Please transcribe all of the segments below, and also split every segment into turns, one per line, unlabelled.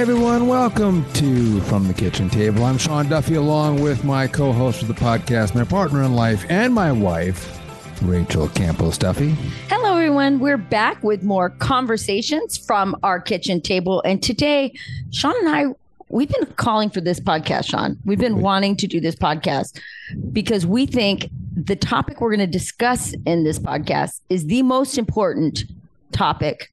Hey everyone, welcome to From the Kitchen Table. I'm Sean Duffy along with my co-host of the podcast, my partner in life, and my wife, Rachel Campos Duffy.
Hello, everyone. We're back with more conversations from our kitchen table. And today, Sean and I, we've been calling for this podcast, Sean. We've been wanting to do this podcast because we think the topic we're going to discuss in this podcast is the most important topic.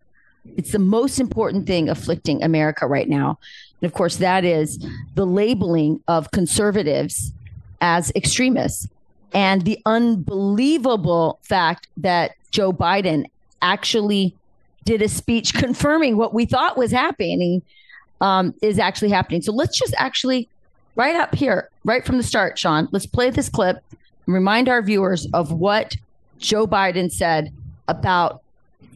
It's the most important thing afflicting America right now. And of course, that is the labeling of conservatives as extremists and the unbelievable fact that Joe Biden actually did a speech confirming what we thought was happening um, is actually happening. So let's just actually, right up here, right from the start, Sean, let's play this clip and remind our viewers of what Joe Biden said about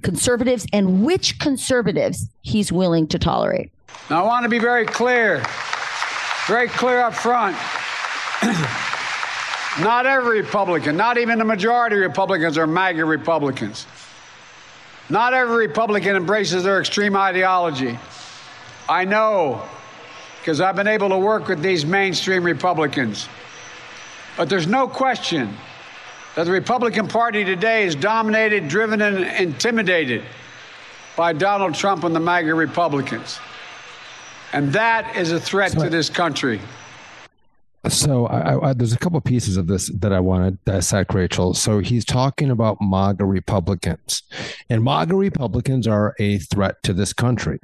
conservatives and which conservatives he's willing to tolerate.
Now, I want to be very clear, very clear up front. Not every Republican, not even the majority of Republicans are MAGA Republicans. Not every Republican embraces their extreme ideology. I know because I've been able to work with these mainstream Republicans. But there's no question that the Republican Party today is dominated, driven, and intimidated by Donald Trump and the MAGA Republicans. And that is a threat to this country.
So I, I, there's a couple pieces of this that I want to dissect, Rachel. So he's talking about MAGA Republicans, and MAGA Republicans are a threat to this country.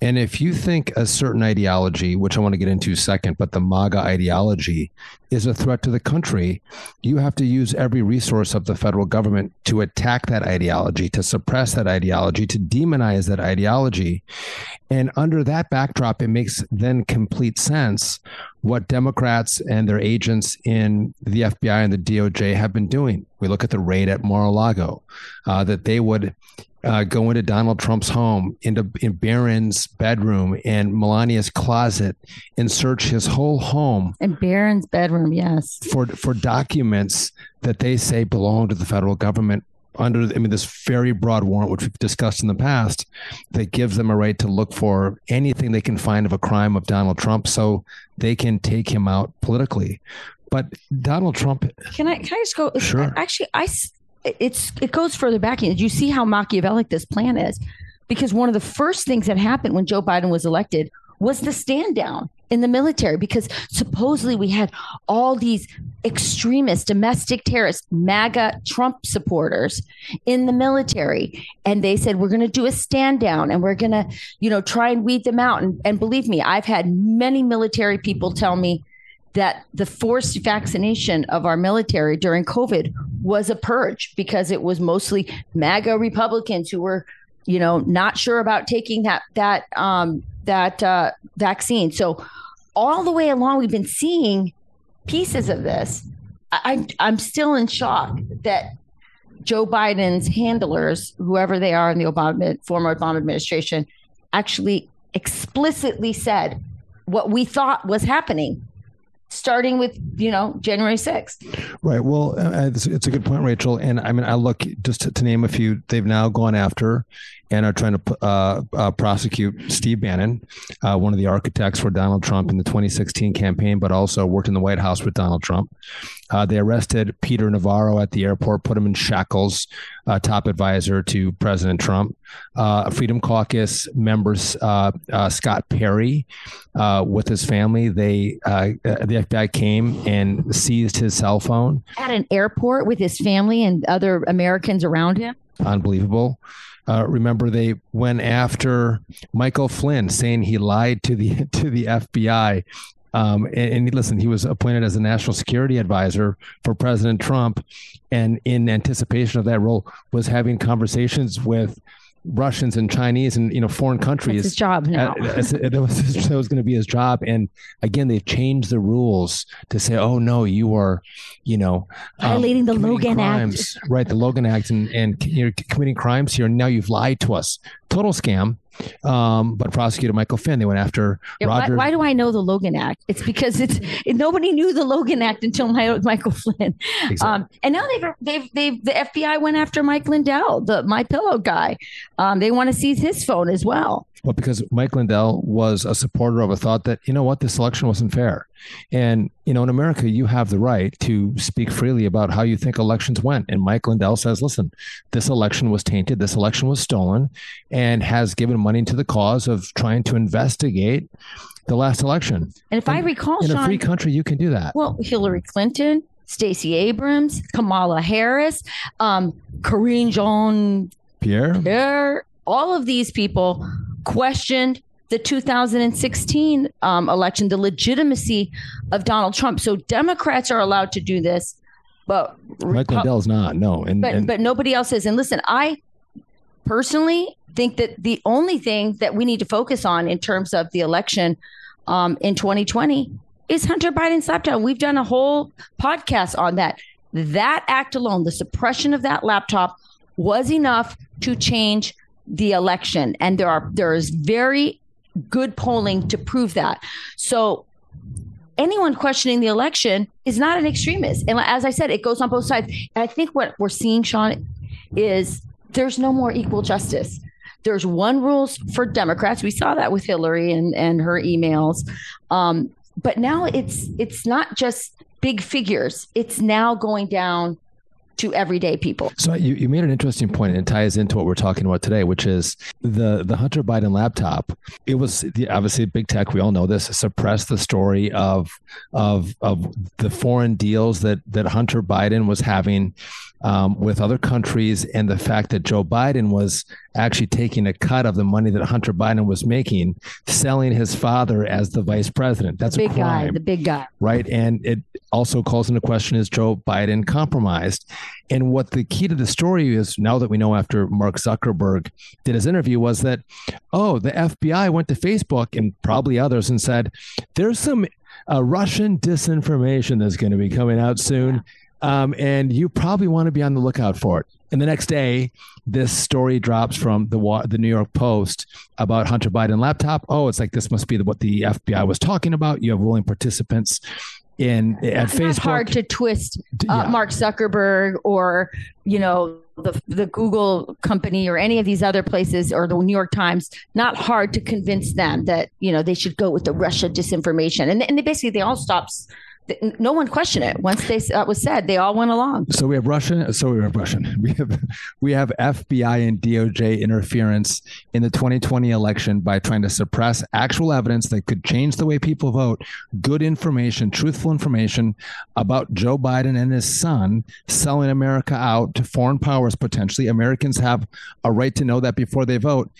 And if you think a certain ideology, which I want to get into second, but the MAGA ideology is a threat to the country, you have to use every resource of the federal government to attack that ideology, to suppress that ideology, to demonize that ideology. And under that backdrop, it makes then complete sense what Democrats and their agents in the FBI and the DOJ have been doing. We look at the raid at Mar-a-Lago, uh, that they would uh, go into Donald Trump's home, into in Barron's bedroom and Melania's closet, and search his whole home.
And Barron's bedroom, yes,
for for documents that they say belong to the federal government under I mean this very broad warrant, which we've discussed in the past, that gives them a right to look for anything they can find of a crime of Donald Trump, so they can take him out politically. But Donald Trump.
Can I can I just go?
Sure.
Actually, I it's it goes further back. Did you see how Machiavellic this plan is? Because one of the first things that happened when Joe Biden was elected was the stand down in the military because supposedly we had all these extremist domestic terrorists maga trump supporters in the military and they said we're going to do a stand down and we're going to you know try and weed them out and, and believe me i've had many military people tell me that the forced vaccination of our military during covid was a purge because it was mostly maga republicans who were you know not sure about taking that that um that uh, vaccine. So all the way along, we've been seeing pieces of this. I, I'm still in shock that Joe Biden's handlers, whoever they are in the Obama former Obama administration, actually explicitly said what we thought was happening starting with you know January 6th.
Right. Well, uh, it's, it's, a good point, Rachel. And I mean, I look just to, to, name a few. They've now gone after and are trying to uh, uh, prosecute Steve Bannon, uh, one of the architects for Donald Trump in the 2016 campaign, but also worked in the White House with Donald Trump. Uh, they arrested Peter Navarro at the airport, put him in shackles, uh, top advisor to President Trump. Uh, Freedom Caucus members Scott Perry with his family, they the FBI came and seized his cell phone
at an airport with his family and other Americans around him.
Unbelievable. Uh, remember, they went after Michael Flynn, saying he lied to the to the FBI Um, and, and listen, he was appointed as a national security advisor for President Trump, and in anticipation of that role, was having conversations with Russians and Chinese and you know foreign countries.
That's his job now.
Uh, that was, was going to be his job, and again, they've changed the rules to say, "Oh no, you are, you know,
um, violating the Logan
crimes.
Act."
Right, the Logan Act, and and you're committing crimes here. And now you've lied to us. Total scam. Um, but prosecutor Michael Flynn, they went after yeah, Roger.
Why, why, do I know the Logan Act? It's because it's it, nobody knew the Logan Act until my, Michael Flynn. Exactly. Um, and now they've they've they've the FBI went after Mike Lindell, the My Pillow guy. Um, they want to seize his phone as well.
Well, because Mike Lindell was a supporter of a thought that, you know what, this election wasn't fair. And, you know, in America, you have the right to speak freely about how you think elections went. And Mike Lindell says, listen, this election was tainted, this election was stolen, and has given money to the cause of trying to investigate the last election.
And if and I recall,
in
Sean,
a free country, you can do that.
Well, Hillary Clinton, Stacey Abrams, Kamala Harris, um, Karine Jean
Pierre,
Pierre, all of these people questioned the 2016 um, election, the legitimacy of Donald Trump. So Democrats are allowed to do this, but
Mike Lindell's not. No,
and but, and but nobody else is. And listen, I personally think that the only thing that we need to focus on in terms of the election um, in 2020 is Hunter Biden's laptop. We've done a whole podcast on that. That act alone, the suppression of that laptop, was enough to change the election, and there are there is very good polling to prove that. So anyone questioning the election is not an extremist. And as I said, it goes on both sides. And I think what we're seeing, Sean, is there's no more equal justice. There's one rules for Democrats. We saw that with Hillary and, and her emails. Um, but now it's it's not just big figures. It's now going down to everyday people.
So you, you made an interesting point, and it ties into what we're talking about today, which is the the Hunter Biden laptop. It was obviously big tech. We all know this suppressed the story of of of the foreign deals that that Hunter Biden was having um, with other countries, and the fact that Joe Biden was actually taking a cut of the money that Hunter Biden was making, selling his father as the vice president. That's
the big
a crime,
guy, the big guy,
right? And it also calls into question: Is Joe Biden compromised? And what the key to the story is now that we know after Mark Zuckerberg did his interview was that, oh, the FBI went to Facebook and probably others and said, there's some uh, Russian disinformation that's going to be coming out soon. Um, and you probably want to be on the lookout for it. And the next day, this story drops from the the New York Post about Hunter Biden laptop. Oh, it's like this must be what the FBI was talking about. You have willing participants in at Facebook. It's
hard to twist uh, yeah. Mark Zuckerberg or you know the the Google company or any of these other places or the New York Times. Not hard to convince them that you know they should go with the Russia disinformation, and and they basically they all stops no one questioned it. Once they that was said they all went along.
So we have russian so we have russian. We have we have fbi and doj interference in the 2020 election by trying to suppress actual evidence that could change the way people vote good information truthful information about joe biden and his son selling america out to foreign powers potentially. Americans have a right to know that before they vote.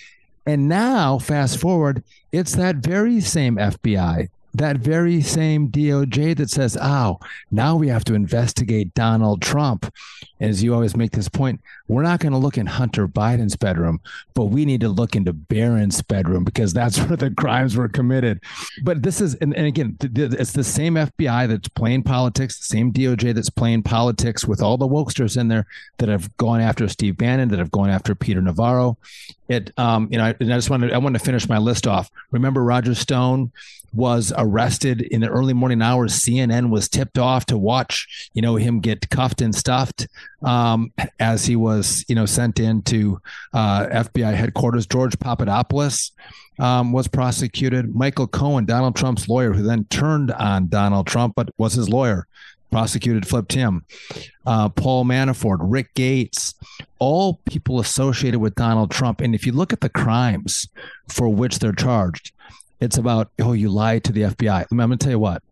And now fast forward it's that very same fbi that very same DOJ that says, oh, now we have to investigate Donald Trump. As you always make this point, we're not going to look in Hunter Biden's bedroom, but we need to look into Barron's bedroom because that's where the crimes were committed. But this is, and, and again, it's the same FBI that's playing politics, the same DOJ that's playing politics with all the wokesters in there that have gone after Steve Bannon, that have gone after Peter Navarro. It, um, you know, and I just wanted, I want to finish my list off. Remember Roger Stone? Was arrested in the early morning hours. CNN was tipped off to watch, you know, him get cuffed and stuffed um, as he was, you know, sent into uh, FBI headquarters. George Papadopoulos um, was prosecuted. Michael Cohen, Donald Trump's lawyer, who then turned on Donald Trump, but was his lawyer, prosecuted, flipped him. Uh, Paul Manafort, Rick Gates, all people associated with Donald Trump. And if you look at the crimes for which they're charged, it's about, oh, you lied to the FBI. I'm going to tell you what,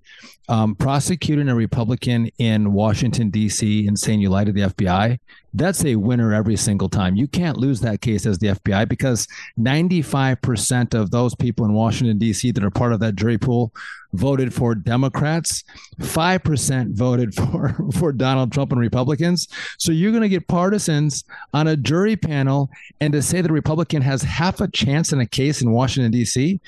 um, prosecuting a Republican in Washington, D.C., and saying you lied to the FBI, that's a winner every single time. You can't lose that case as the FBI because 95% of those people in Washington, D.C. that are part of that jury pool voted for Democrats, 5% voted for, for Donald Trump and Republicans. So you're going to get partisans on a jury panel. And to say the Republican has half a chance in a case in Washington, D.C.,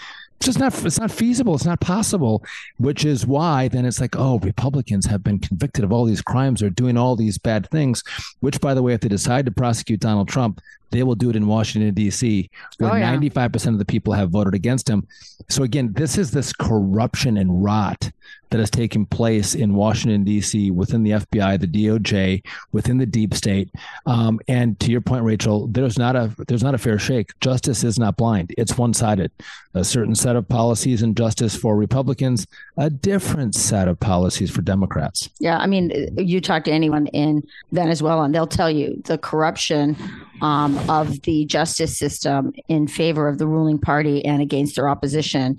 just not it's not feasible it's not possible which is why then it's like oh republicans have been convicted of all these crimes they're doing all these bad things which by the way if they decide to prosecute donald trump they will do it in washington d.c where oh, yeah. 95% of the people have voted against him so again this is this corruption and rot that has taken place in Washington D.C. within the FBI, the DOJ, within the deep state. Um, and to your point, Rachel, there's not a there's not a fair shake. Justice is not blind; it's one sided. A certain set of policies and justice for Republicans, a different set of policies for Democrats.
Yeah, I mean, you talk to anyone in Venezuela, and they'll tell you the corruption um, of the justice system in favor of the ruling party and against their opposition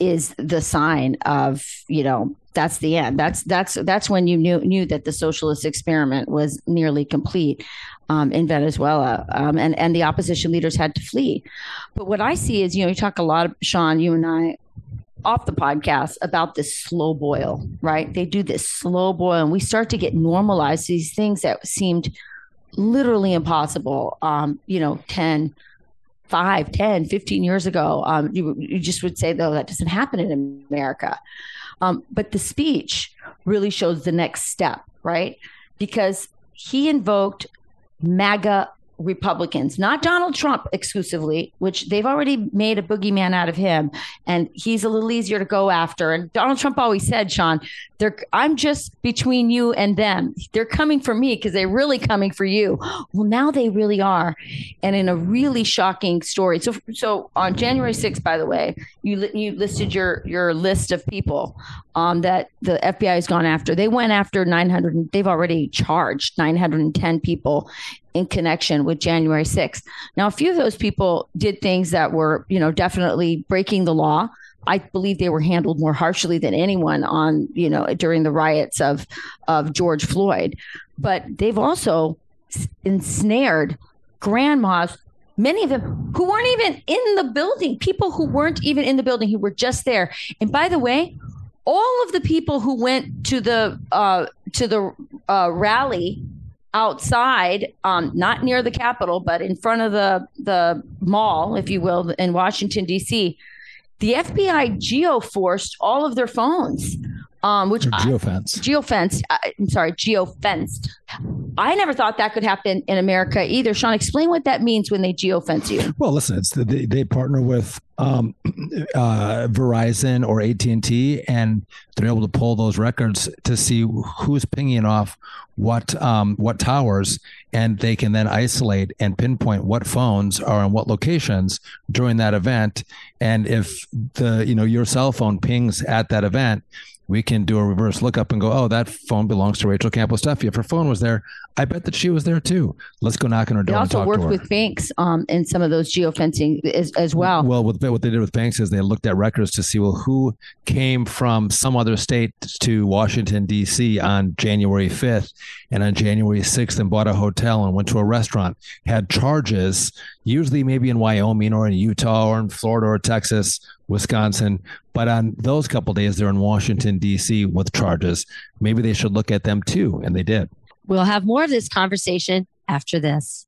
is the sign of you know that's the end that's that's that's when you knew knew that the socialist experiment was nearly complete um, in Venezuela um, and and the opposition leaders had to flee but what I see is you know you talk a lot Sean you and I off the podcast about this slow boil, right? They do this slow boil, and we start to get normalized these things that seemed literally impossible. Um, you know 10 5 10 15 years ago um, you, you just would say though that doesn't happen in america. Um, but the speech really shows the next step right? Because he invoked maga Republicans, not Donald Trump exclusively, which they've already made a boogeyman out of him, and he's a little easier to go after. And Donald Trump always said, Sean, they're I'm just between you and them. They're coming for me because they're really coming for you. Well, now they really are, and in a really shocking story. So, so on January 6th, by the way, you you listed your your list of people um, that the FBI has gone after. They went after 900. They've already charged 910 people in connection with January 6th. Now, a few of those people did things that were, you know, definitely breaking the law. I believe they were handled more harshly than anyone on, you know, during the riots of of George Floyd. But they've also ensnared grandmas, many of them who weren't even in the building, people who weren't even in the building, who were just there. And by the way, all of the people who went to the uh, to the uh, rally outside, um, not near the Capitol, but in front of the the mall, if you will, in Washington D.C. The FBI geoforced all of their phones, um, which
geofence.
Geofence. I'm sorry, geofenced. I never thought that could happen in America either. Sean, explain what that means when they geofence you.
Well, listen, it's the, they, they partner with um, uh, Verizon or AT and T, and they're able to pull those records to see who's pinging off what um, what towers, and they can then isolate and pinpoint what phones are in what locations during that event. And if the you know your cell phone pings at that event, we can do a reverse lookup and go, oh, that phone belongs to Rachel Campos Duffy. If her phone was there, I bet that she was there too. Let's go knock on her door. They
also worked with banks um, in some of those geofencing as, as well.
Well, what, what they did with banks is they looked at records to see well who came from some other state to Washington D.C. on January 5th and on January 6th and bought a hotel and went to a restaurant, had charges, usually maybe in Wyoming or in Utah or in Florida or Texas, Wisconsin, but on those couple days they're in Washington D.C. with charges. Maybe they should look at them too, and they did.
We'll have more of this conversation after this.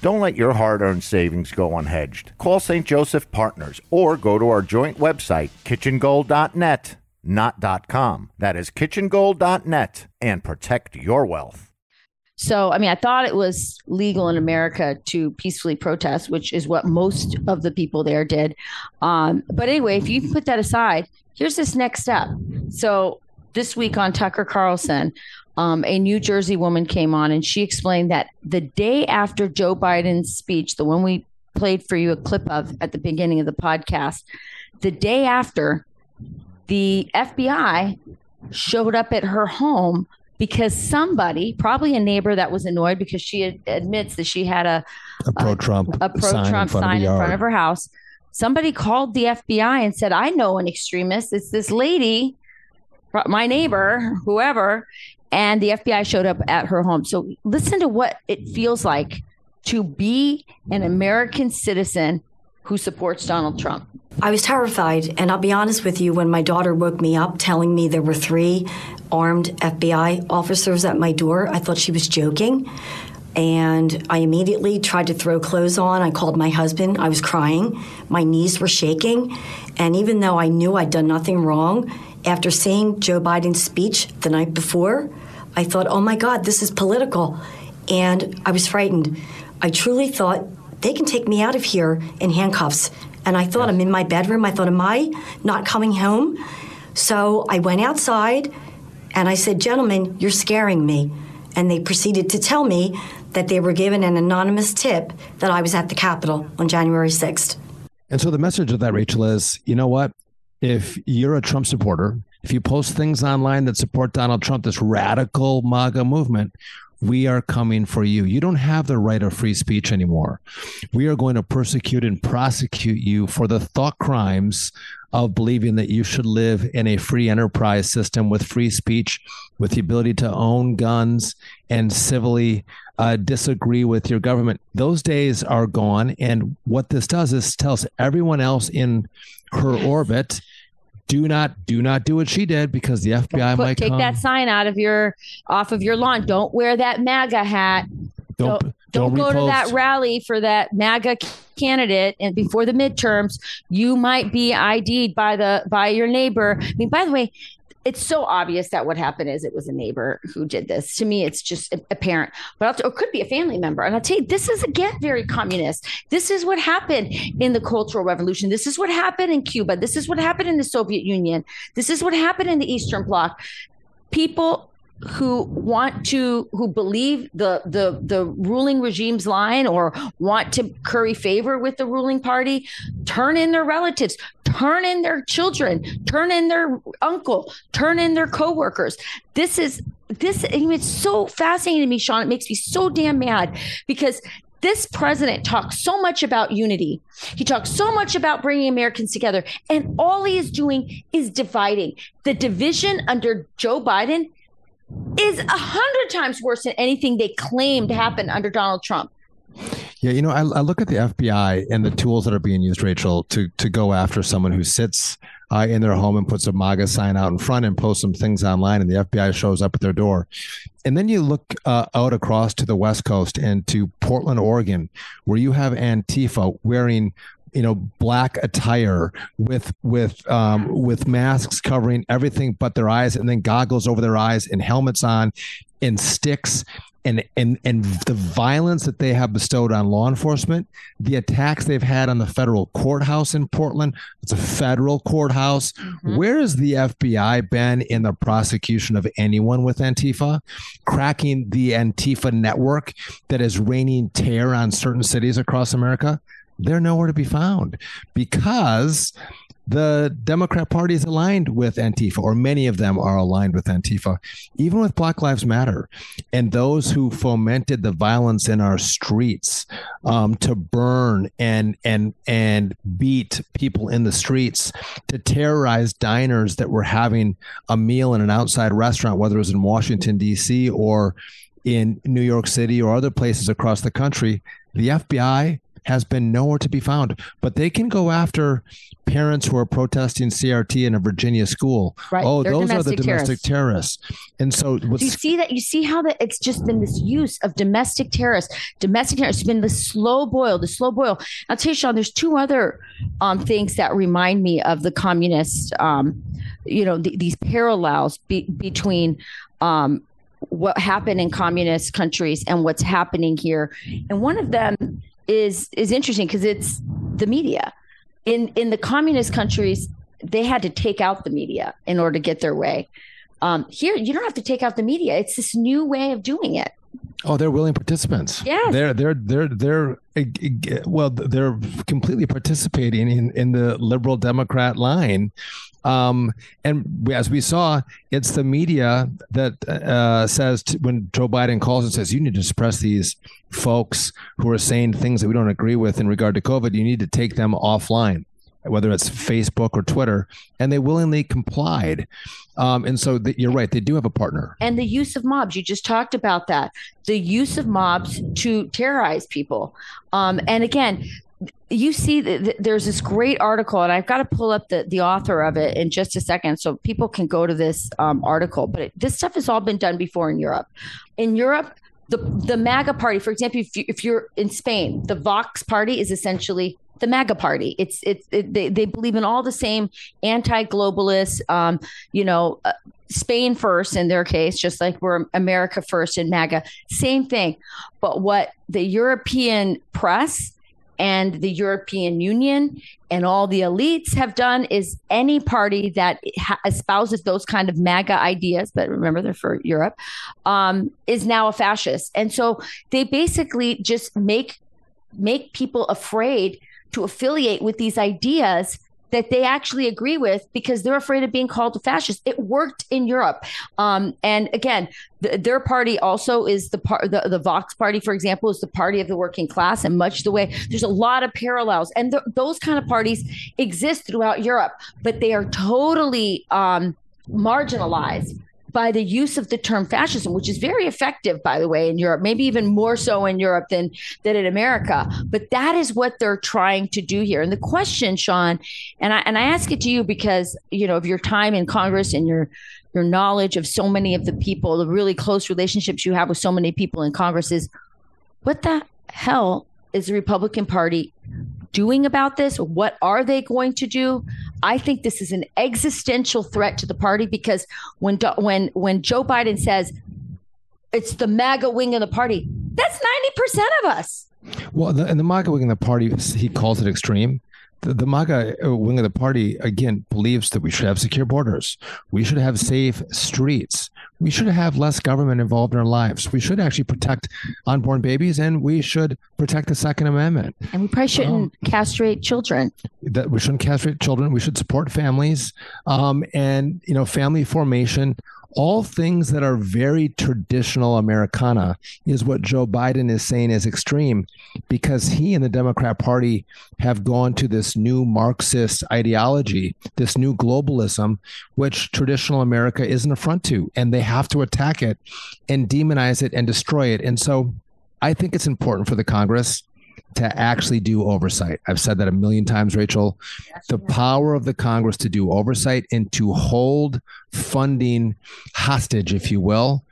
Don't let your hard earned savings go unhedged. Call St. Joseph Partners or go to our joint website, kitchengold.net, not .com. That is kitchengold.net and protect your wealth.
So, I mean, I thought it was legal in America to peacefully protest, which is what most of the people there did. Um, but anyway, if you put that aside, here's this next step. So, this week on Tucker Carlson, um, a New Jersey woman came on and she explained that the day after Joe Biden's speech, the one we played for you a clip of at the beginning of the podcast, the day after, the FBI showed up at her home because somebody, probably a neighbor that was annoyed because she ad- admits that she had a
a pro Trump
a pro Trump sign in front of her house. Somebody called the FBI and said, I know an extremist. It's this lady, my neighbor, whoever. And the FBI showed up at her home. So listen to what it feels like to be an American citizen who supports Donald Trump.
I was terrified. And I'll be honest with you, when my daughter woke me up telling me there were three armed FBI officers at my door, I thought she was joking. And I immediately tried to throw clothes on. I called my husband. I was crying. My knees were shaking. And even though I knew I'd done nothing wrong, after seeing Joe Biden's speech the night before, I thought, oh my God, this is political. And I was frightened. I truly thought they can take me out of here in handcuffs and I thought, I'm in my bedroom. I thought, am I not coming home? So I went outside and I said, Gentlemen, you're scaring me. And they proceeded to tell me that they were given an anonymous tip that I was at the Capitol on January 6th.
And so the message of that, Rachel, is you know what? If you're a Trump supporter, if you post things online that support Donald Trump, this radical MAGA movement, we are coming for you. You don't have the right of free speech anymore. We are going to persecute and prosecute you for the thought crimes of believing that you should live in a free enterprise system with free speech, with the ability to own guns and civilly uh, disagree with your government. Those days are gone. And what this does is tells everyone else in her orbit do not do not do what she did because the FBI Put, might
take
come.
that sign out of your off of your lawn. Don't wear that MAGA hat. Don't don't, don't go to that rally for that MAGA candidate and before the midterms. You might be ID'd by the by your neighbor. I mean, by the way, it's so obvious that what happened is it was a neighbor who did this. To me, it's just apparent, but it could be a family member. And I'll tell you, this is again very communist. This is what happened in the Cultural Revolution. This is what happened in Cuba. This is what happened in the Soviet Union. This is what happened in the Eastern Bloc. People who want to who believe the the the ruling regime's line or want to curry favor with the ruling party turn in their relatives turn in their children turn in their uncle turn in their coworkers this is this it's so fascinating to me sean it makes me so damn mad because this president talks so much about unity. He talks so much about bringing Americans together. And all he is doing is dividing. The division under Joe Biden is a hundred times worse than anything they claimed happened under Donald Trump.
Yeah, you know, I, I, look at the FBI and the tools that are being used, Rachel, to to go after someone who sits uh, in their home and puts a MAGA sign out in front and posts some things online, and the FBI shows up at their door. And then you look uh, out across to the West Coast and to Portland, Oregon, where you have Antifa wearing you know black attire with with um, with masks covering everything but their eyes and then goggles over their eyes and helmets on and sticks and and and the violence that they have bestowed on law enforcement, the attacks they've had on the federal courthouse in Portland, it's a federal courthouse. Mm-hmm. Where has the FBI been in the prosecution of anyone with Antifa? Cracking the Antifa network that is raining terror on certain cities across America? They're nowhere to be found because the Democrat Party is aligned with Antifa, or many of them are aligned with Antifa, even with Black Lives Matter. And those who fomented the violence in our streets um, to burn and and and beat people in the streets, to terrorize diners that were having a meal in an outside restaurant, whether it was in Washington D.C. or in New York City or other places across the country, the FBI has been nowhere to be found. But they can go after parents who are protesting CRT in a Virginia school.
Right.
Oh,
They're
those are the
domestic
domestic terrorists. And so
Do you see that? You see how that it's just been this use of domestic terrorists. Domestic terrorists. It's been the slow boil, the slow boil. I'll tell you, Sean. There's two other um, things that remind me of the communist. Um, you know, th- these parallels be- between um, what happened in communist countries and what's happening here. And one of them is is interesting because it's the media. In in the communist countries, they had to take out the media in order to get their way. Um, here, you don't have to take out the media. It's this new way of doing it.
Oh, they're willing participants.
Yeah,
they're they're they're they're uh, uh, well, they're completely participating in in the liberal Democrat line. Um, and as we saw, it's the media that uh, says to, when Joe Biden calls and says, "You need to suppress these folks who are saying things that we don't agree with in regard to COVID. You need to take them offline." Whether it's Facebook or Twitter, and they willingly complied, um, and so th- you're right; they do have a partner.
And the use of mobs, you just talked about that. The use of mobs to terrorize people. Um, and again, you see there's this great article, and I've got to pull up the, the author of it in just a second so people can go to this um, article. But it, this stuff has all been done before in Europe. In Europe, the, the MAGA party, for example, if, you, if you're in Spain, the Vox party is essentially the MAGA party. It's it's it, they, they believe in all the same anti-globalist, um, you know, uh, Spain first in their case, just like we're America first in MAGA. Same thing. But what the European press and the European Union and all the elites have done is any party that espouses those kind of MAGA ideas, but remember they're for Europe, um, is now a fascist. And so they basically just make make people afraid to affiliate with these ideas that they actually agree with because they're afraid of being called a fascist. It worked in Europe, um, and again, the, their party also is the part. The, the Vox Party, for example, is the party of the working class, and much the way there's a lot of parallels, and th- those kind of parties exist throughout Europe, but they are totally um, marginalized by the use of the term fascism, which is very effective, by the way, in Europe, maybe even more so in Europe than than in America. But that is what they're trying to do here. And the question, Sean, and I and I ask it to you because you know of your time in Congress and your your knowledge of so many of the people, the really close relationships you have with so many people in Congress is what the hell is the Republican Party doing about this? What are they going to do? I think this is an existential threat to the party because when when when Joe Biden says it's the MAGA wing of the party, that's ninety percent of us.
Well, the, and the MAGA wing of the party, he calls it extreme. The, the MAGA uh, wing of the party, again, believes that we should have secure borders. We should have safe streets. We should have less government involved in our lives. We should actually protect unborn babies and we should protect the Second Amendment.
And we probably shouldn't castrate children.
That we shouldn't castrate children. We should support families um, and, you know, family formation all things that are very traditional Americana is what Joe Biden is saying is extreme because he and the Democrat Party have gone to this new Marxist ideology, this new globalism, which traditional America is an affront to, and they have to attack it and demonize it and destroy it. And so I think it's important for the Congress to actually do oversight. I've said that a million times, Rachel. The power of the Congress to do oversight and to hold funding hostage, if you will,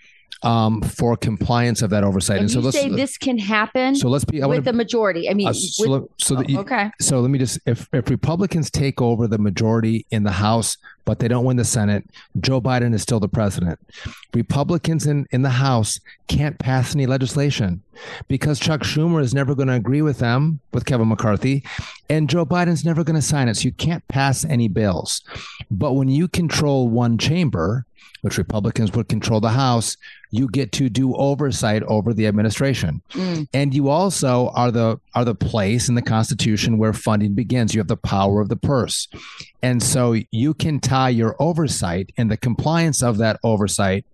um, for compliance of that oversight.
And,
so
you
let's
say this can happen
so let's be. I
with the majority. I mean,
uh, so,
with-
so you,
okay.
so let me just if if Republicans take over the majority in the House, but they don't win the Senate, Joe Biden is still the president. Republicans in in the House can't pass any legislation because Chuck Schumer is never going to agree with them with Kevin McCarthy, and Joe Biden's never going to sign it. So you can't pass any bills. But when you control one chamber, which Republicans would control the House, you get to do oversight over the administration. Mm. And you also are the are the place in the Constitution where funding begins. You have the power of the purse. And so you can tie your oversight and the compliance of that oversight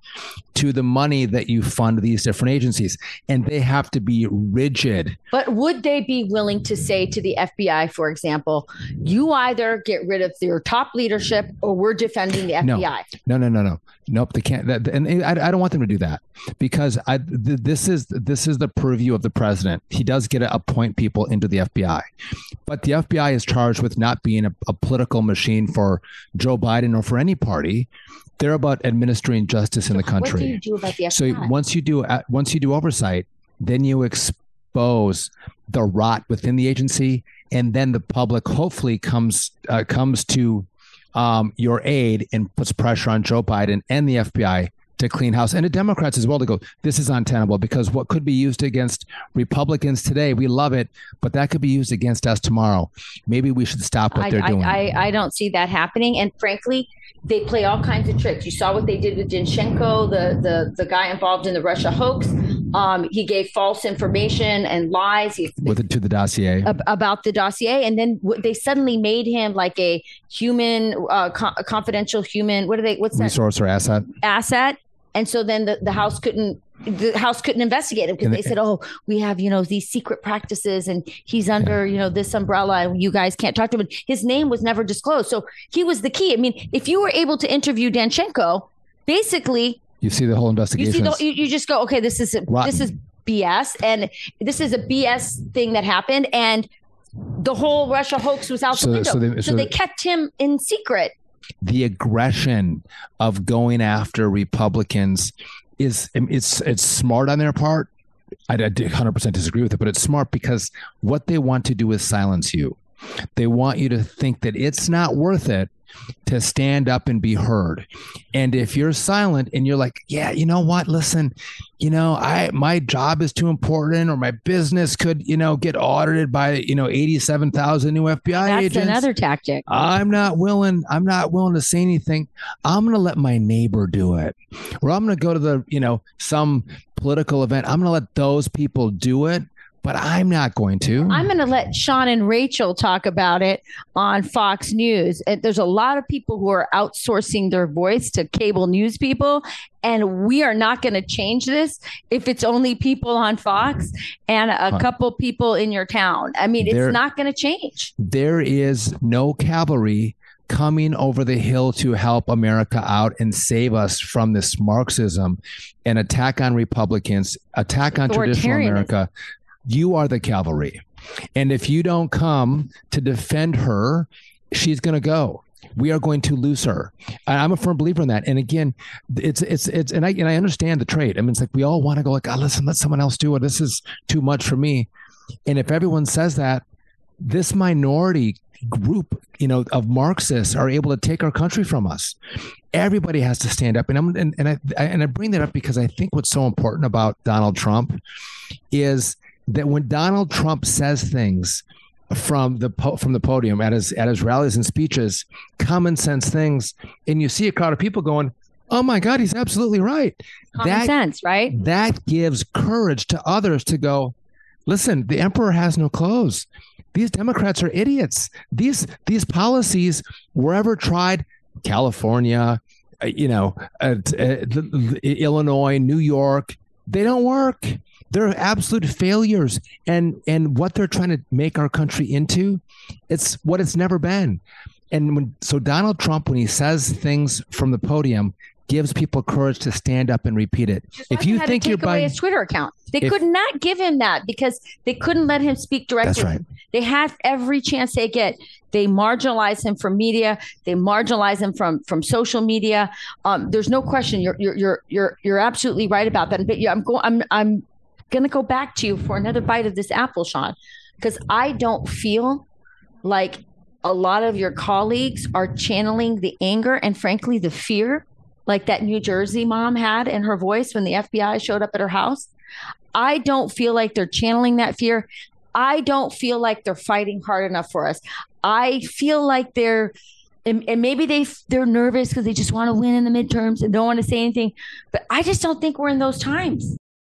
to the money that you fund these different agencies. And they have to be rigid.
But would they be willing to say to the FBI, for example, you either get rid of your top leadership or we're defending the FBI?
No, no, no, no. Nope, they can't. That, and I, I don't want them to do that because I th- this is this is the purview of the president. He does get to appoint people into the FBI, but the FBI is charged with not being a, a political machine for Joe Biden or for any party. They're about administering justice in the country.
Do do about the FBI?
So once you do uh, once you do oversight, then you expose the rot within the agency, and then the public hopefully comes uh, comes to um, your aid and puts pressure on Joe Biden and the FBI to clean house and the Democrats as well to go, this is untenable because what could be used against Republicans today, we love it, but that could be used against us tomorrow. Maybe we should stop what
I,
they're
I,
doing.
I, I don't see that happening. And frankly, they play all kinds of tricks. You saw what they did with Danchenko, the the the guy involved in the Russia hoax. Um, he gave false information and lies he,
with it to the dossier
ab- about the dossier, and then w- they suddenly made him like a human, uh, co- a confidential human. What are they? What's that?
resource or asset?
Asset. And so then the, the House couldn't the House couldn't investigate him because they said, "Oh, we have you know these secret practices, and he's under you know this umbrella, and you guys can't talk to him." His name was never disclosed, so he was the key. I mean, if you were able to interview Danchenko, basically,
you see the whole
you
investigation.
see you, you just go, "Okay, this is
Rotten.
this is BS, and this is a BS thing that happened, and the whole Russia hoax was out
So-
the window."
so
So
they-
they,
so they-
kept him in secret.
the aggression of going after Republicans is um, it's it's smart on their part. I, I 100% disagree with it, but it's smart because what they want to do is silence you. They want you to think that it's not worth it to stand up and be heard. And if you're silent and you're like, yeah, you know what? Listen, you know, I my job is too important or my business could, you know, get audited by, you know, 87,000 new FBI
That's
agents.
another tactic.
I'm not willing. I'm not willing to say anything. I'm going to let my neighbor do it, or I'm going to go to the, you know, some political event. I'm going to let those people do it, but I'm not going to.
I'm going to let Sean and Rachel talk about it on Fox News. And there's a lot of people who are outsourcing their voice to cable news people. And we are not going to change this if it's only people on Fox and a
Huh.
couple people in your town. I mean, it's
There-
not going to change.
there is no cavalry coming over the hill to help America out and save us from this Marxism and attack on Republicans, attack on traditional America. You are the cavalry. And if you don't come to defend her, she's going to go. We are going to lose her. I'm a firm believer in that. And again, it's it's it's and I and I understand the trade. I mean, it's like we all want to go like, oh, listen, let someone else do it. This is too much for me. And if everyone says that, this minority group, you know, of Marxists are able to take our country from us. Everybody has to stand up, and I'm and, and I, I and I bring that up because I think what's so important about Donald Trump is that when Donald Trump says things from the po- from the podium at his at his rallies and speeches, common sense things, and you see a crowd of people going, "Oh my God, he's absolutely right."
Common
that
sense, right?
that gives courage to others to go listen the emperor has no clothes these democrats are idiots these these policies were ever tried california uh, you know uh, uh, illinois new york they don't work they're absolute failures and and what they're trying to make our country into it's what it's never been and when so donald trump when he says things from the podium gives people courage to stand up and repeat it if you think you're buying
his Twitter account, they
If-
could not give him that because they couldn't let him speak directly.
That's right.
They have every chance they get. They marginalize him from media. They marginalize him from from social media. Um, there's no question. You're you're you're you're you're absolutely right about that. But yeah, I'm going. I'm I'm gonna go back to you for another bite of this apple, Sean, because I don't feel like a lot of your colleagues are channeling the anger and frankly the fear like that New Jersey mom had in her voice when the FBI showed up at her house. I don't feel like they're channeling that fear. I don't feel like they're fighting hard enough for us. I feel like they're and, and maybe they they're nervous because they just want to win in the midterms and don't want to say anything. But I just don't think we're in those times.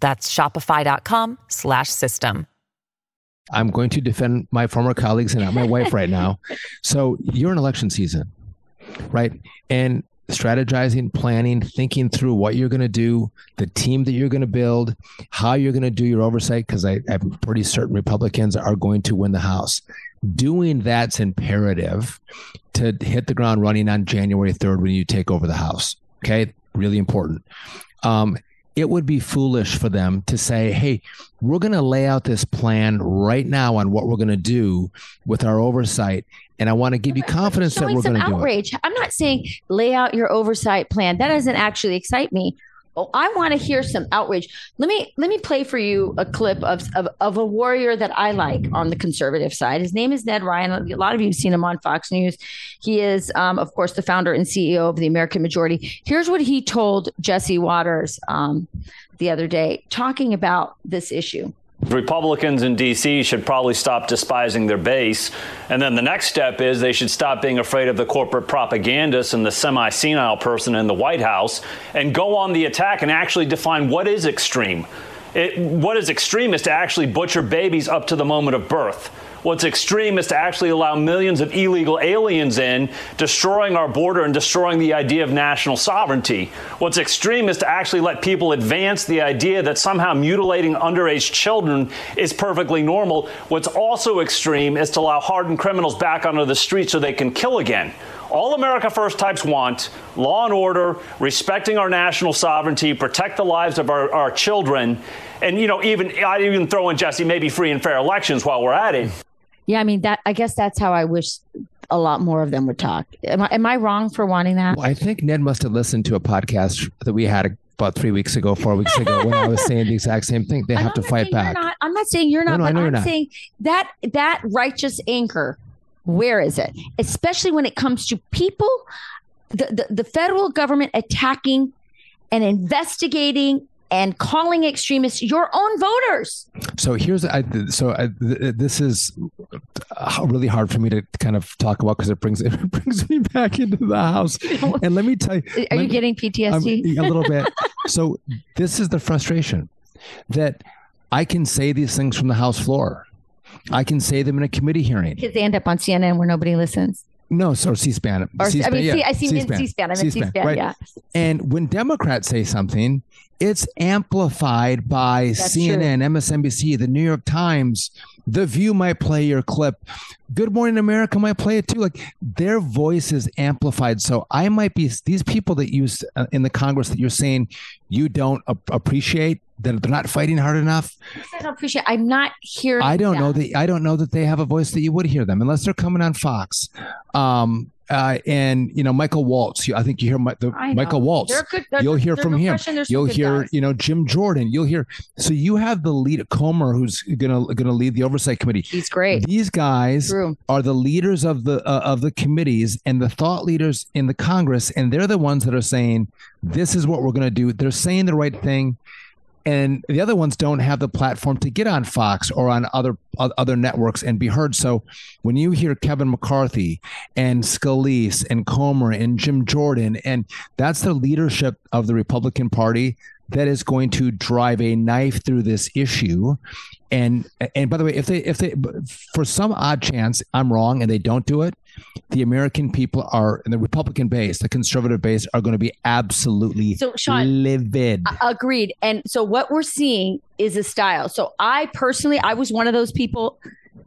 That's shopify.com slash system.
I'm going to defend my former colleagues and not my wife right now. So you're in election season, right? And strategizing, planning, thinking through what you're going to do, the team that you're going to build, how you're going to do your oversight, because I'm pretty certain Republicans are going to win the House. Doing that's imperative to hit the ground running on January 3rd when you take over the House. Okay. Really important. Um, it would be foolish for them to say, hey, we're going to lay out this plan right now on what we're going to do with our oversight. And I want to give you uh, confidence that we're going to do it.
I'm not saying lay out your oversight plan. That doesn't actually excite me. Oh, I want to hear some outrage. Let me let me play for you a clip of, of, of a warrior that I like on the conservative side. His name is Ned Ryan. A lot of you have seen him on Fox News. He is, um, of course, the founder and CEO of the American Majority. Here's what he told Jesse Watters um, the other day, talking about this issue.
Republicans in D.C. should probably stop despising their base. And then the next step is they should stop being afraid of the corporate propagandists and the semi senile person in the White House and go on the attack and actually define what is extreme. It, what is extreme is to actually butcher babies up to the moment of birth. What's extreme is to actually allow millions of illegal aliens in, destroying our border and destroying the idea of national sovereignty. What's extreme is to actually let people advance the idea that somehow mutilating underage children is perfectly normal. What's also extreme is to allow hardened criminals back onto the street so they can kill again. All America First types want law and order, respecting our national sovereignty, protect the lives of our, our children, and you know, even I'd even throw in Jesse maybe free and fair elections while we're at it.
Yeah, I mean that. I guess that's how I wish a lot more of them would talk. Am I, am I wrong for wanting that?
Well, I think Ned must have listened to a podcast that we had about three weeks ago, four weeks ago, when I was saying the exact same thing. They have to fight back.
Not, I'm not saying you're not, no, no, but I'm not. saying that that righteous anger. Where is it? Especially when it comes to people, the, the, the federal government attacking and investigating and calling extremists your own voters.
So here's I, so I, this is really hard for me to kind of talk about because it brings it brings me back into the house. And let me tell you,
are you getting PTSD?
a little bit. so this is the frustration that I can say these things from the House floor. I can say them in a committee hearing.
Because they end up on CNN where nobody listens.
No, so C-SPAN.
Or,
C-SPAN,
I mean, yeah. C- I see C-SPAN. C-SPAN. I mean C-SPAN, C-SPAN right? yeah.
And when Democrats say something, it's amplified by That's CNN, true. MSNBC, the New York Times. The View might play your clip. Good Morning America might play it too. Like their voice is amplified. So I might be these people that use uh, in the Congress that you're saying you don't appreciate that they're not fighting hard enough.
I don't appreciate. I'm not hearing.
I don't
that.
know that. I don't know that they have a voice that you would hear them unless they're coming on Fox. Um, uh, and you know Michael Waltz. I think you hear my, the, Michael Waltz. Good, You'll hear from no him. You'll hear guys. you know Jim Jordan. You'll hear. So you have the lead Comer, who's gonna gonna lead the oversight committee.
He's great.
These guys True. are the leaders of the uh, of the committees and the thought leaders in the Congress, and they're the ones that are saying this is what we're gonna do. They're saying the right thing and the other ones don't have the platform to get on Fox or on other other networks and be heard. So when you hear Kevin McCarthy and Scalise and Comer and Jim Jordan, and that's the leadership of the Republican Party that is going to drive a knife through this issue. And and by the way, if they if they for some odd chance I'm wrong and they don't do it, the American people are in the Republican base, the conservative base are going to be absolutely so, Sean, livid.
Agreed. And so what we're seeing is a style. So I personally, I was one of those people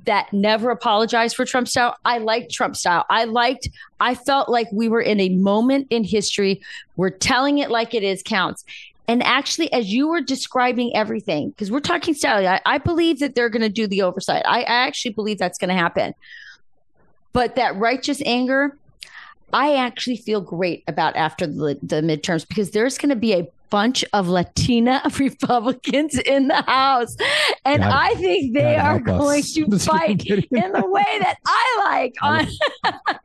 that never apologized for Trump style. I liked Trump style. I liked, I felt like we were in a moment in history. We're telling it like it is counts. And actually, as you were describing everything, because we're talking style, I, I believe that they're going to do the oversight. I, I actually believe that's going to happen. But that righteous anger, I actually feel great about after the, the midterms because there's going to be a bunch of Latina Republicans in the House. And God, I think they God are going us. to fight in the way that I like. On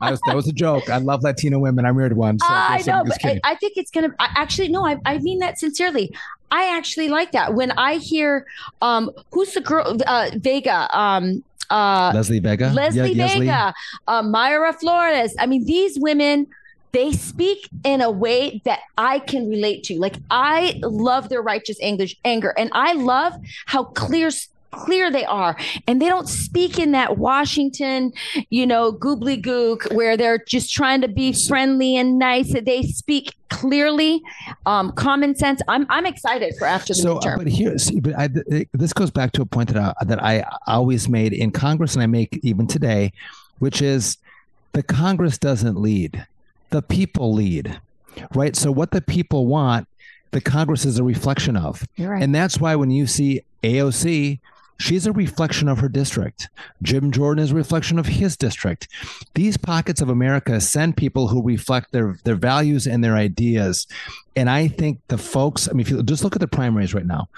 I was, that was a joke. I love Latina women. I married one. So
I know, but I, I, think it's going to actually, no, I, I mean that sincerely. I actually like that. When I hear, um, who's the girl, uh, Vega, um,
uh, Leslie Vega,
Leslie yeah, Vega, uh, Mayra Flores. I mean, these women they speak in a way that I can relate to. Like I love their righteous English anger, and I love how clear clear they are. And they don't speak in that washington you know goobly gook where they're just trying to be friendly and nice. They speak clearly um, common sense. I'm i'm excited for after the
so,
midterm.
but here, see, but I, this goes back to a point that I, that I always made in Congress, and I make even today, which is the Congress doesn't lead, the people lead, right? So what the people want, the Congress is a reflection of,
right.
and that's why when you see AOC. She's a reflection of her district. Jim Jordan is a reflection of his district. These pockets of America send people who reflect their their values and their ideas. And I think the folks, I mean, if you just look at the primaries right now,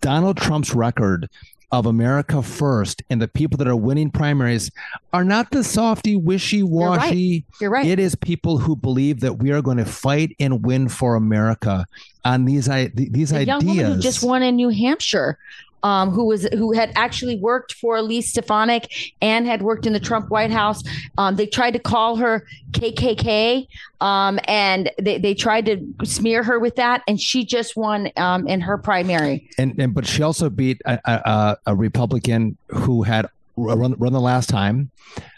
Donald Trump's record of America first and the people that are winning primaries are not the softy, wishy washy.
You're right. You're right.
It is people who believe that we are going to fight and win for America on these i- these
a
ideas.
young woman who just won in New Hampshire, um, who was who had actually worked for Elise Stefanik and had worked in the Trump White House. Um, they tried to call her KKK, um, and they, they tried to smear her with that, and she just won um, in her primary.
and, and but she also beat a, a, a Republican who had run, run the last time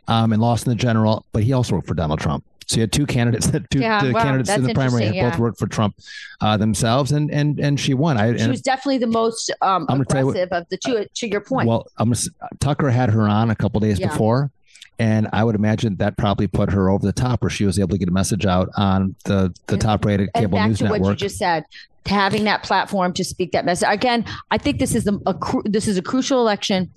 um, and lost in the general, but he also worked for Donald Trump. So you had two candidates that two
Yeah, wow,
candidates in the primary had
interesting,
both worked for Trump uh, themselves, and and and she won. I
She was definitely the most um,
I'm gonna tell you what-
aggressive of the two. To your point,
Well, I'm gonna, Tucker had her on a couple days
Yeah.
before, and I would imagine that probably put her over the top, where she was able to get a message out on the the top rated
and
cable
back
news
to what you
network.
just said having that platform to speak that message again i think this is the, a this is a crucial election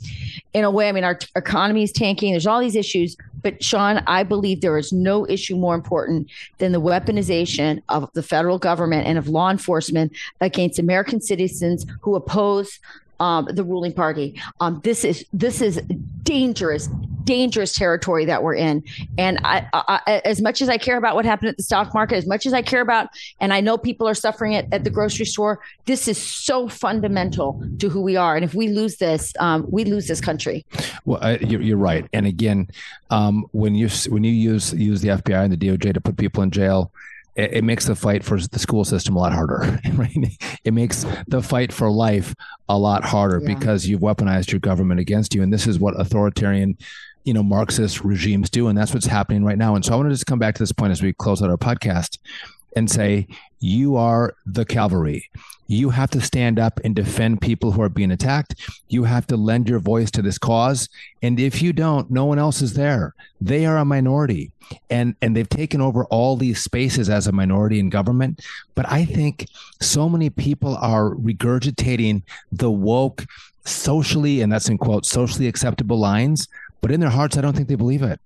in a way i mean our economy is tanking there's all these issues but sean i believe there is no issue more important than the weaponization of the federal government and of law enforcement against american citizens who oppose um, the ruling party. Um, this is this is dangerous, dangerous territory that we're in. And I, I, as much as I care about what happened at the stock market, as much as I care about, and I know people are suffering it at the grocery store, this is so fundamental to who we are. And if we lose this, um, we lose this country.
Well, I, you're, you're right. And again, um, when you when you use use the FBI and the DOJ to put people in jail, it, it makes the fight for the school system a lot harder. Right? It makes the fight for life a lot harder
Yeah.
because you've weaponized your government against you, and this is what authoritarian. You know, Marxist regimes do, and that's what's happening right now. And so, I want to just come back to this point as we close out our podcast and say, you are the cavalry. You have to stand up and defend people who are being attacked. You have to lend your voice to this cause. And if you don't, no one else is there. They are a minority and, and they've taken over all these spaces as a minority in government. But I think so many people are regurgitating the woke socially, and that's in quotes, socially acceptable lines. But in their hearts, I don't think they believe it.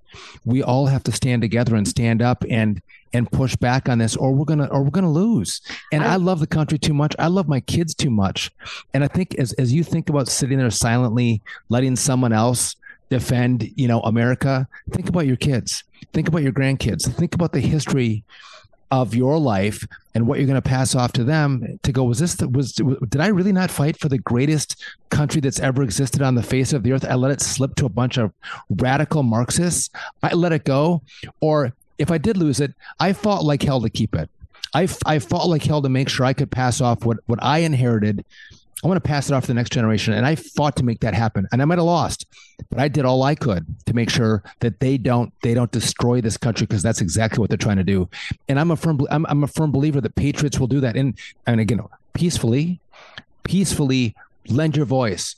We all have to stand together and stand up and and push back on this, or we're gonna or we're gonna lose. And I, love the country too much. I love my kids too much. And I think as as you think about sitting there silently, letting someone else defend, you know, America, think about your kids. Think about your grandkids. Think about the history of your life and what you're going to pass off to them to go was this the, was did i really not fight for the greatest country that's ever existed on the face of the earth? I let it slip to a bunch of radical marxists. I let it go. Or if i did lose it i fought like hell to keep it. I, I fought like hell to make sure i could pass off what, what i inherited I want to pass it off to the next generation. And I fought to make that happen. And I might have lost, but I did all I could to make sure that they don't they don't destroy this country because that's exactly what they're trying to do. And I'm a firm I'm, I'm a firm believer that patriots will do that. And and again, peacefully, peacefully lend your voice.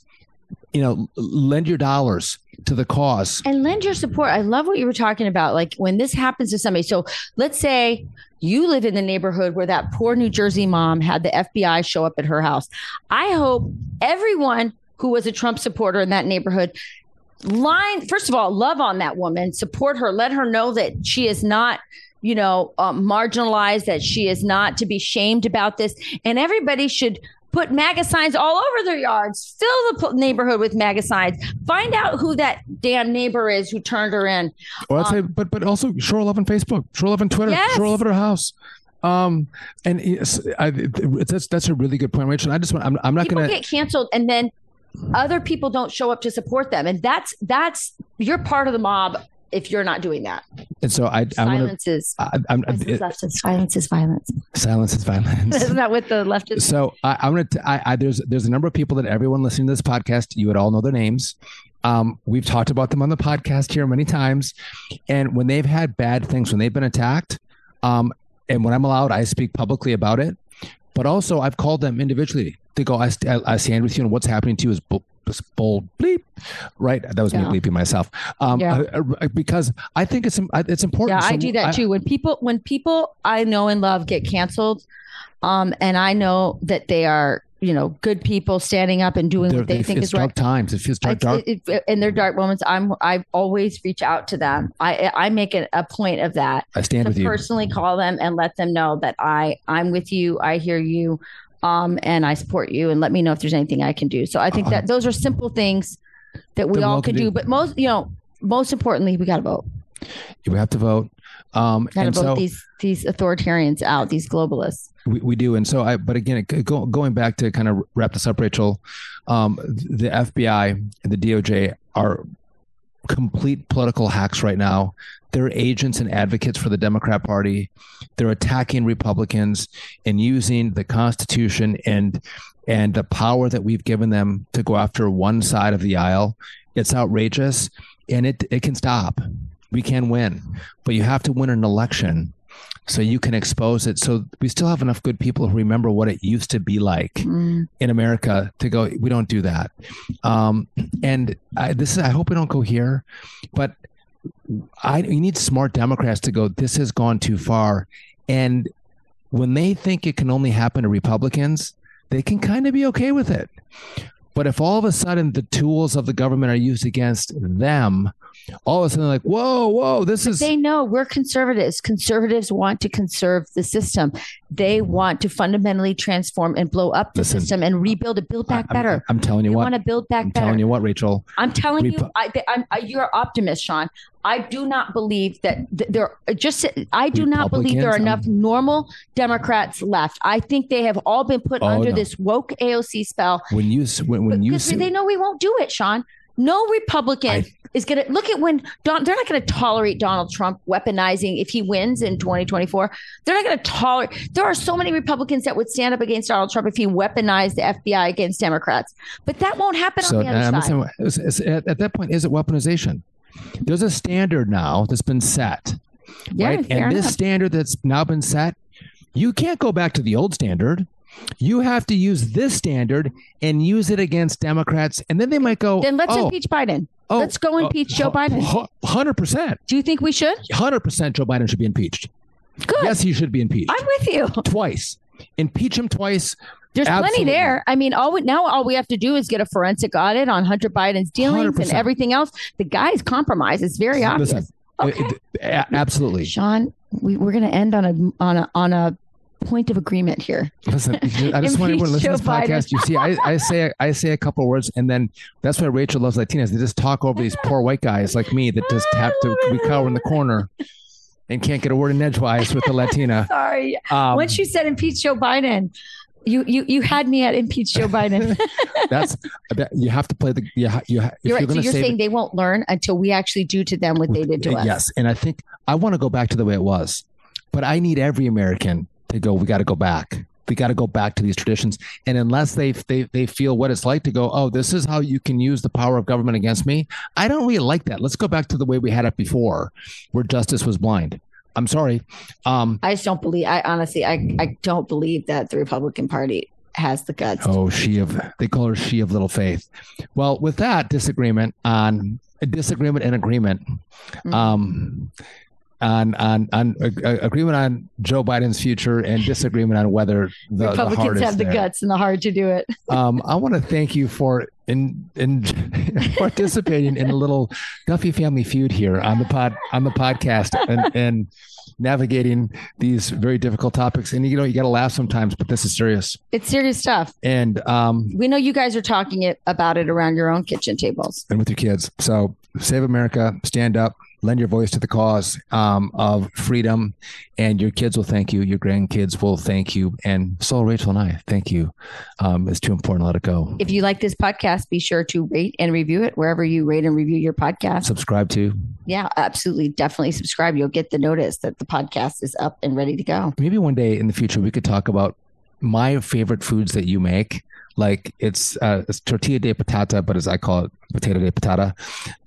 You know, lend your dollars to the cause.
and lend your support. I love what you were talking about. Like when this happens to somebody. So let's say you live in the neighborhood where that poor New Jersey mom had the FBI show up at her house. I hope everyone who was a Trump supporter in that neighborhood line, first of all, love on that woman, support her, let her know that she is not. You know, um, marginalized, that she is not to be shamed about this. And everybody should put MAGA signs all over their yards. Fill the neighborhood with MAGA signs. Find out who that damn neighbor is who turned her in.
Or I'd say, but but also show her love on Facebook, show her love on Twitter,
Yes.
show love at her house. Um, and it's, I, that's that's a really good point, Rachel. I just want I'm, I'm not gonna
get canceled, and then other people don't show up to support them, and that's that's you're part of the mob if you're not doing that.
And so I, I'm gonna,
Silence is
I, I'm,
This is
it-
Silence is violence.
silence is violence.
Isn't that what the leftist?
So I, I'm gonna. T- I, I, there's there's a number of people that everyone listening to this podcast, you would all know their names. Um, we've talked about them on the podcast here many times, and when they've had bad things, when they've been attacked, um, and when I'm allowed, I speak publicly about it. But also, I've called them individually to go. I, I stand with you, and what's happening to you is is bold bleep, right? That was
Yeah.
me bleeping myself. Um,
Yeah.
uh, uh, because I think it's it's important.
Yeah, I do that too. When people when people I know and love get canceled, um, and I know that they are you know good people standing up and doing what they
they-
think is
dark
right.
times. It feels dark. Dark.
it- it- in their dark moments, I'm I always reach out to them. I I make it a point of that
I stand with you.
personally call them and let them know that I I'm with you. I hear you, um, and I support you. And let me know if there's anything I can do. So I think that those are simple things that we
That
all can do.
do.
But most you know, most importantly, we got to vote.
We have to vote. Um,
Got to vote
so
these these authoritarians out. These globalists.
we, we do. And so I, but again, go, going back to kind of wrap this up, Rachel, um, the FBI and the DOJ are complete political hacks right now. They're agents and advocates for the Democrat Party. They're attacking Republicans and using the Constitution and and the power that we've given them to go after one side of the aisle. It's outrageous, and it it can stop. We can win, but you have to win an election so you can expose it. So we still have enough good people who remember what it used to be like
Mm.
in America to go. We don't do that. Um, and I, this is. I hope we don't go here, but I you need smart Democrats to go. This has gone too far, and when they think it can only happen to Republicans, they can kind of be okay with it. But if all of a sudden the tools of the government are used against them, all of a sudden they're like, whoa, whoa, this is
They know we're conservatives. Conservatives want to conserve the system. They mm-hmm. want to fundamentally transform and blow up the
Listen,
system and rebuild it, build back
I'm-
better.
I'm, telling you
we
what.
want to build back
I'm
better.
telling you what, Rachel.
I'm telling you, I, I'm, I, you're an optimist, Sean. I do not believe that th- there just. I do not believe there are enough normal Democrats left. I think they have all been put
Oh,
under
no.
this woke AOC spell
When you when, when you see,
they know we won't do it, Sean. No Republican
I-
is going to look at when Don, they're not going to tolerate Donald Trump weaponizing if he wins in 2024. They're not going to tolerate. There are so many Republicans that would stand up against Donald Trump if he weaponized the FBI against Democrats, but that won't happen
so
on the other uh,
I'm
side.
saying, it's- it's- at, at that point, is it weaponization? There's a standard now that's been set,
yeah,
right? And this
enough.
standard that's now been set, you can't go back to the old standard. You have to use this standard and use it against Democrats, and then they might go.
Then let's
oh,
impeach Biden.
oh,
let's go
oh,
impeach Joe Biden.
Hundred percent,
Do you think we should?
hundred percent. Joe Biden should be impeached.
Good.
Yes, he should be impeached
I'm with you.
twice. Impeach him twice.
There's
Absolutely.
plenty there. I mean, all we, now all we have to do is get a forensic audit on Hunter Biden's dealings and
100%.
everything else. The guy's compromised. It's very obvious.
Listen,
Okay.
uh, a- absolutely.
Sean, we, we're going to end on a on a on a point of agreement here.
Listen, I just want everyone to listen to this
Biden.
podcast. You see, I, I say I say a couple words, and then that's why Rachel loves Latinas. They just talk over these poor white guys like me that just have to we cower in the corner and can't get a word in edgewise with the Latina.
Sorry.
Um,
Once you said impeach Joe Biden, you you you had me at impeach Joe Biden.
that's that, you have to play the you ha, you ha, if
you're
you're
right. So you're saying
it,
they won't learn until we actually do to them what they did to us.
yes, and I think I want to go back to the way it was, but I need every American to go. We got to go back. We got to go back to these traditions, and unless they they they feel what it's like to go, oh, this is how you can use the power of government against me. I don't really like that. Let's go back to the way we had it before, where justice was blind. I'm sorry. Um,
I just don't believe. I honestly, I I don't believe that the Republican Party has the guts.
Oh, she of they call her she of little faith. Well, with that disagreement on a disagreement and agreement,
Mm.
um, on on on uh, agreement on Joe Biden's future and disagreement on whether the, the
Republicans
is
have the
there.
guts and the heart to do it.
Um, I want to thank you for in in participating in a little Duffy family feud here on the pod on the podcast and and navigating these very difficult topics. And you know, you got to laugh sometimes, but this is serious.
It's serious stuff.
And um,
We know you guys are talking it about it around your own kitchen tables.
and with your kids. So save America, stand up, lend your voice to the cause um, of freedom, and your kids will thank you. Your grandkids will thank you, and so Rachel and I thank you. Um, it's too important to let it go.
If you like this podcast, be sure to rate and review it wherever you rate and review your podcast.
Subscribe to.
Yeah, absolutely. Definitely subscribe. You'll get the notice that the podcast is up and ready to go.
Maybe one day in the future we could talk about my favorite foods that you make like it's, uh, it's tortilla de patata, but as I call it, potato de patata.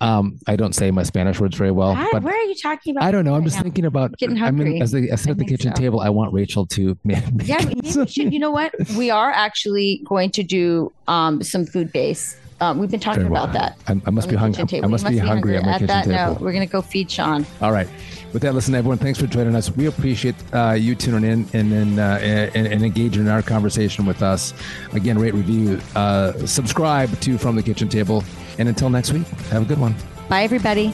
Um, I don't say my Spanish words very well.
I,
but
where are you talking about?
I don't know. I'm
right
just
now?
thinking about.
Getting
I mean,
hungry.
as I, I sit at the kitchen
so.
table, I want Rachel to. make
Yeah, should. You know what? We are actually going to do um, some food base. Um, we've been talking
well.
about that.
I, I must be
the
hungry.
kitchen table.
I must, be hungry at my kitchen
that
table.
note, we're going to go feed Sean.
All right. With that, listen, everyone, thanks for joining us. We appreciate uh, you tuning in and and, uh, and and engaging in our conversation with us. Again, rate, review, uh, subscribe to From the Kitchen Table. And until next week, have a good one.
Bye, everybody.